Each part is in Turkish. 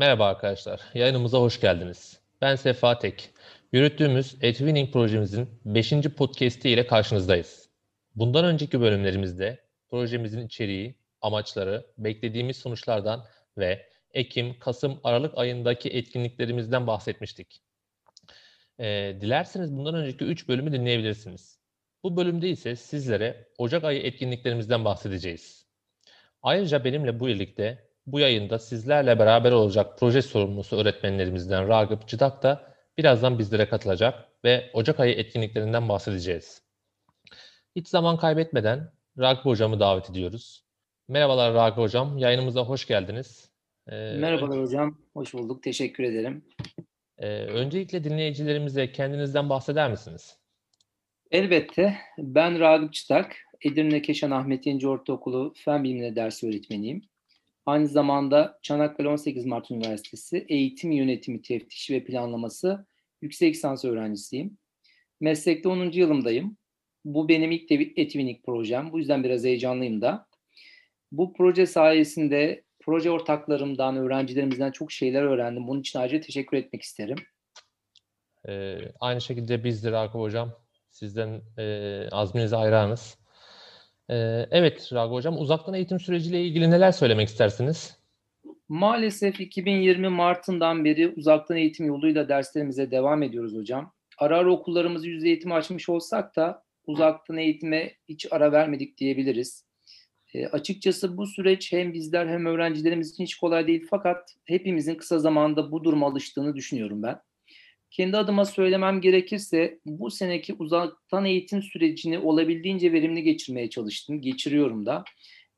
Merhaba arkadaşlar, yayınımıza hoş geldiniz. Ben Sefa Tek. Yürüttüğümüz Etwinning projemizin 5. podcast'i ile karşınızdayız. Bundan önceki bölümlerimizde projemizin içeriği, amaçları, beklediğimiz sonuçlardan ve Ekim, Kasım, Aralık ayındaki etkinliklerimizden bahsetmiştik. Ee, dilerseniz bundan önceki 3 bölümü dinleyebilirsiniz. Bu bölümde ise sizlere Ocak ayı etkinliklerimizden bahsedeceğiz. Ayrıca benimle bu birlikte bu yayında sizlerle beraber olacak proje sorumlusu öğretmenlerimizden Ragıp Çıdak da birazdan bizlere katılacak ve Ocak ayı etkinliklerinden bahsedeceğiz. Hiç zaman kaybetmeden Ragıp Hocam'ı davet ediyoruz. Merhabalar Ragıp Hocam, yayınımıza hoş geldiniz. Ee, Merhabalar önce, hocam, hoş bulduk. Teşekkür ederim. E, öncelikle dinleyicilerimize kendinizden bahseder misiniz? Elbette. Ben Ragıp Çıtak, Edirne Keşan Ahmet İnce Ortaokulu Fen Bilimleri ders öğretmeniyim. Aynı zamanda Çanakkale 18 Mart Üniversitesi Eğitim Yönetimi Teftişi ve Planlaması yüksek lisans öğrencisiyim. Meslekte 10. yılımdayım. Bu benim ilk etvinlik projem. Bu yüzden biraz heyecanlıyım da. Bu proje sayesinde proje ortaklarımdan, öğrencilerimizden çok şeyler öğrendim. Bunun için ayrıca teşekkür etmek isterim. Ee, aynı şekilde biz de Rakip Hocam. Sizden e, azminize hayranız. Ee, evet Rago Hocam, uzaktan eğitim süreciyle ilgili neler söylemek istersiniz? Maalesef 2020 Mart'ından beri uzaktan eğitim yoluyla derslerimize devam ediyoruz hocam. Ara ara okullarımızı yüz eğitim açmış olsak da uzaktan eğitime hiç ara vermedik diyebiliriz. E, açıkçası bu süreç hem bizler hem öğrencilerimiz için hiç kolay değil fakat hepimizin kısa zamanda bu duruma alıştığını düşünüyorum ben. Kendi adıma söylemem gerekirse bu seneki uzaktan eğitim sürecini olabildiğince verimli geçirmeye çalıştım. Geçiriyorum da.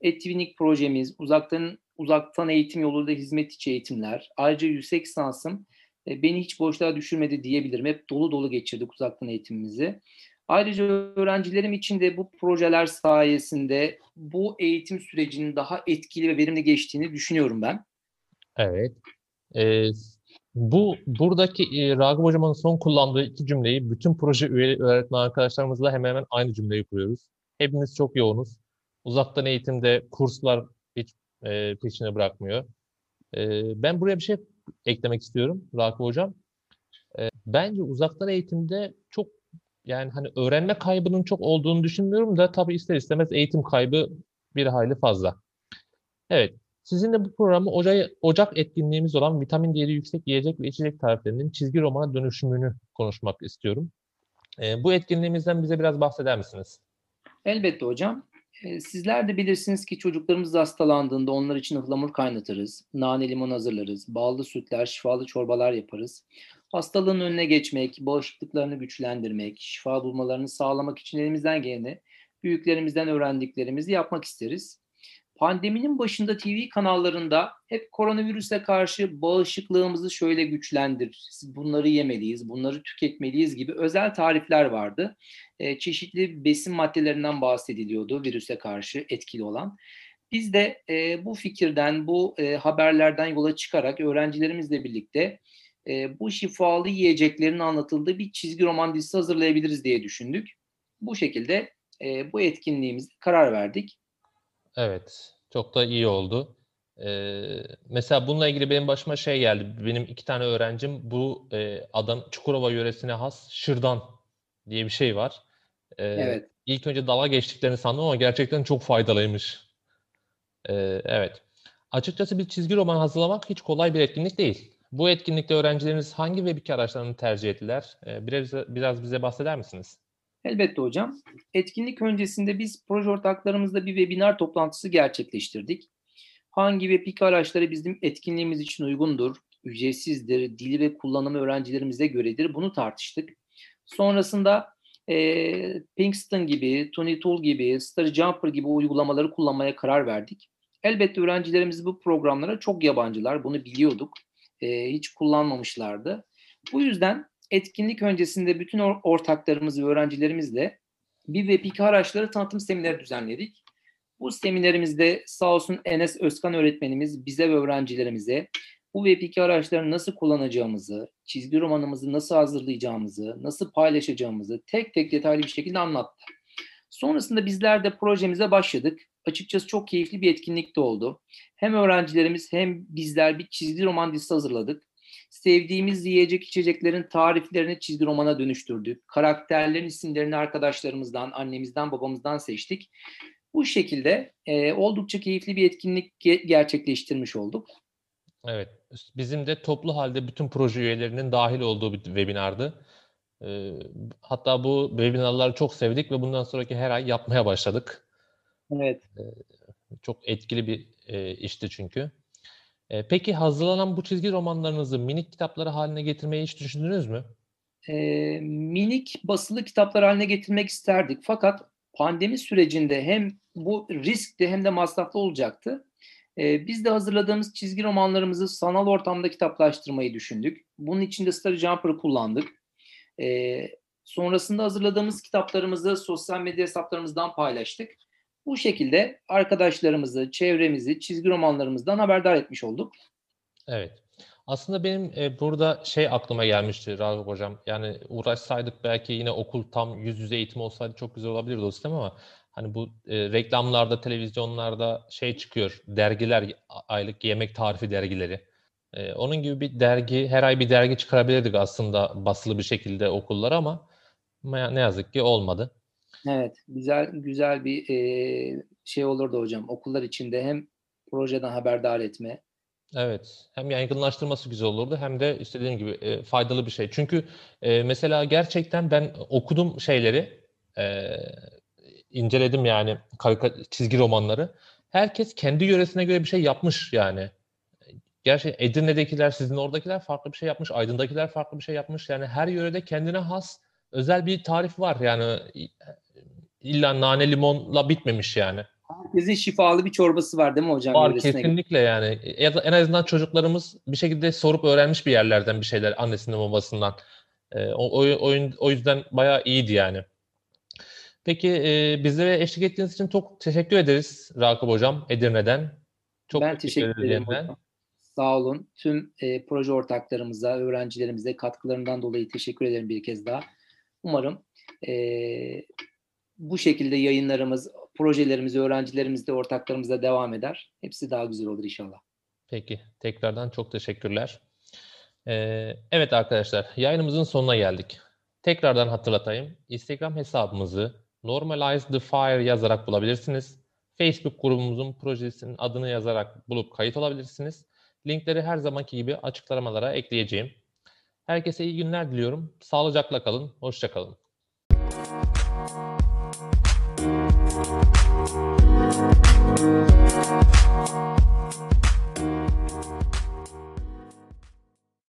Etvinlik projemiz, uzaktan uzaktan eğitim yoluyla hizmet içi eğitimler, ayrıca yüksek lisansım e, beni hiç boşluğa düşürmedi diyebilirim. Hep dolu dolu geçirdik uzaktan eğitimimizi. Ayrıca öğrencilerim için de bu projeler sayesinde bu eğitim sürecinin daha etkili ve verimli geçtiğini düşünüyorum ben. Evet. Ee, bu buradaki e, Ragıp Hocam'ın son kullandığı iki cümleyi bütün proje üye öğretmen arkadaşlarımızla hemen hemen aynı cümleyi kuruyoruz. Hepimiz çok yoğunuz. Uzaktan eğitimde kurslar hiç e, peşine bırakmıyor. E, ben buraya bir şey eklemek istiyorum Ragıp Hocam. E, bence uzaktan eğitimde çok yani hani öğrenme kaybının çok olduğunu düşünmüyorum da tabii ister istemez eğitim kaybı bir hayli fazla. Evet, Sizinle bu programı Ocak, Ocak etkinliğimiz olan vitamin değeri yüksek yiyecek ve içecek tariflerinin çizgi romana dönüşümünü konuşmak istiyorum. E, bu etkinliğimizden bize biraz bahseder misiniz? Elbette hocam. E, sizler de bilirsiniz ki çocuklarımız hastalandığında onlar için ıhlamur kaynatırız, nane limon hazırlarız, ballı sütler, şifalı çorbalar yaparız. Hastalığın önüne geçmek, bağışıklıklarını güçlendirmek, şifa bulmalarını sağlamak için elimizden geleni büyüklerimizden öğrendiklerimizi yapmak isteriz pandeminin başında TV kanallarında hep koronavirüse karşı bağışıklığımızı şöyle güçlendir, bunları yemeliyiz, bunları tüketmeliyiz gibi özel tarifler vardı. E, çeşitli besin maddelerinden bahsediliyordu virüse karşı etkili olan. Biz de e, bu fikirden, bu e, haberlerden yola çıkarak öğrencilerimizle birlikte e, bu şifalı yiyeceklerin anlatıldığı bir çizgi roman dizisi hazırlayabiliriz diye düşündük. Bu şekilde e, bu etkinliğimize karar verdik. Evet, çok da iyi oldu. Ee, mesela bununla ilgili benim başıma şey geldi. Benim iki tane öğrencim bu e, adam Çukurova yöresine has şırdan diye bir şey var. Ee, evet. İlk önce dala geçtiklerini sandım ama gerçekten çok faydalıymış. Ee, evet. Açıkçası bir çizgi roman hazırlamak hiç kolay bir etkinlik değil. Bu etkinlikte öğrencileriniz hangi web araçlarını tercih ettiler? Ee, biraz, biraz bize bahseder misiniz? Elbette hocam. Etkinlik öncesinde biz proje ortaklarımızla bir webinar toplantısı gerçekleştirdik. Hangi ve pik araçları bizim etkinliğimiz için uygundur, ücretsizdir, dili ve kullanımı öğrencilerimize göredir bunu tartıştık. Sonrasında e, Pinkston gibi, Tony Tool gibi, Star Jumper gibi uygulamaları kullanmaya karar verdik. Elbette öğrencilerimiz bu programlara çok yabancılar, bunu biliyorduk. E, hiç kullanmamışlardı. Bu yüzden etkinlik öncesinde bütün ortaklarımız ve öğrencilerimizle bir VPK araçları tanıtım semineri düzenledik. Bu seminerimizde sağ olsun Enes Özkan öğretmenimiz bize ve öğrencilerimize bu VPK araçlarını nasıl kullanacağımızı, çizgi romanımızı nasıl hazırlayacağımızı, nasıl paylaşacağımızı tek tek detaylı bir şekilde anlattı. Sonrasında bizler de projemize başladık. açıkçası çok keyifli bir etkinlik de oldu. Hem öğrencilerimiz hem bizler bir çizgi roman dizisi hazırladık. Sevdiğimiz yiyecek içeceklerin tariflerini çizgi romana dönüştürdük. Karakterlerin isimlerini arkadaşlarımızdan, annemizden, babamızdan seçtik. Bu şekilde e, oldukça keyifli bir etkinlik ge- gerçekleştirmiş olduk. Evet. Bizim de toplu halde bütün proje üyelerinin dahil olduğu bir webinardı. Ee, hatta bu webinarları çok sevdik ve bundan sonraki her ay yapmaya başladık. Evet. Çok etkili bir e, işti çünkü. E, peki hazırlanan bu çizgi romanlarınızı minik kitapları haline getirmeyi hiç düşündünüz mü? e, minik basılı kitaplar haline getirmek isterdik. Fakat pandemi sürecinde hem bu riskli hem de masraflı olacaktı. E, biz de hazırladığımız çizgi romanlarımızı sanal ortamda kitaplaştırmayı düşündük. Bunun için de Story Jumper'ı kullandık. E, sonrasında hazırladığımız kitaplarımızı sosyal medya hesaplarımızdan paylaştık. Bu şekilde arkadaşlarımızı, çevremizi çizgi romanlarımızdan haberdar etmiş olduk. Evet. Aslında benim e, burada şey aklıma gelmişti Ragıp Hocam. Yani uğraşsaydık belki yine okul tam yüz yüze eğitim olsaydı çok güzel olabilirdi o sistem ama hani bu e, reklamlarda, televizyonlarda şey çıkıyor. Dergiler, aylık yemek tarifi dergileri. E, onun gibi bir dergi, her ay bir dergi çıkarabilirdik aslında basılı bir şekilde okullara ama ma- ne yazık ki olmadı. Evet, güzel güzel bir e, şey olurdu hocam. Okullar içinde hem projeden haberdar etme. Evet, hem yaygınlaştırması güzel olurdu hem de istediğim gibi e, faydalı bir şey. Çünkü e, mesela gerçekten ben okudum şeyleri, e, inceledim yani karika, çizgi romanları. Herkes kendi yöresine göre bir şey yapmış yani. Gerçi Edirne'dekiler, sizin oradakiler farklı bir şey yapmış, Aydın'dakiler farklı bir şey yapmış. Yani her yörede kendine has özel bir tarif var. Yani illa nane limonla bitmemiş yani. Herkesin şifalı bir çorbası var değil mi hocam? Var kesinlikle yani. Ya da en azından çocuklarımız bir şekilde sorup öğrenmiş bir yerlerden bir şeyler annesinden babasından. Ee, o, o, o yüzden bayağı iyiydi yani. Peki e, bizlere eşlik ettiğiniz için çok teşekkür ederiz Rakip Hocam Edirne'den. Çok Ben teşekkür ederim hocam. Sağ olun. Tüm e, proje ortaklarımıza, öğrencilerimize katkılarından dolayı teşekkür ederim bir kez daha. Umarım e, bu şekilde yayınlarımız, projelerimiz, öğrencilerimizle, ortaklarımızla devam eder. Hepsi daha güzel olur inşallah. Peki, tekrardan çok teşekkürler. Ee, evet arkadaşlar, yayınımızın sonuna geldik. Tekrardan hatırlatayım. Instagram hesabımızı Normalize the Fire yazarak bulabilirsiniz. Facebook grubumuzun projesinin adını yazarak bulup kayıt olabilirsiniz. Linkleri her zamanki gibi açıklamalara ekleyeceğim. Herkese iyi günler diliyorum. Sağlıcakla kalın, hoşça kalın.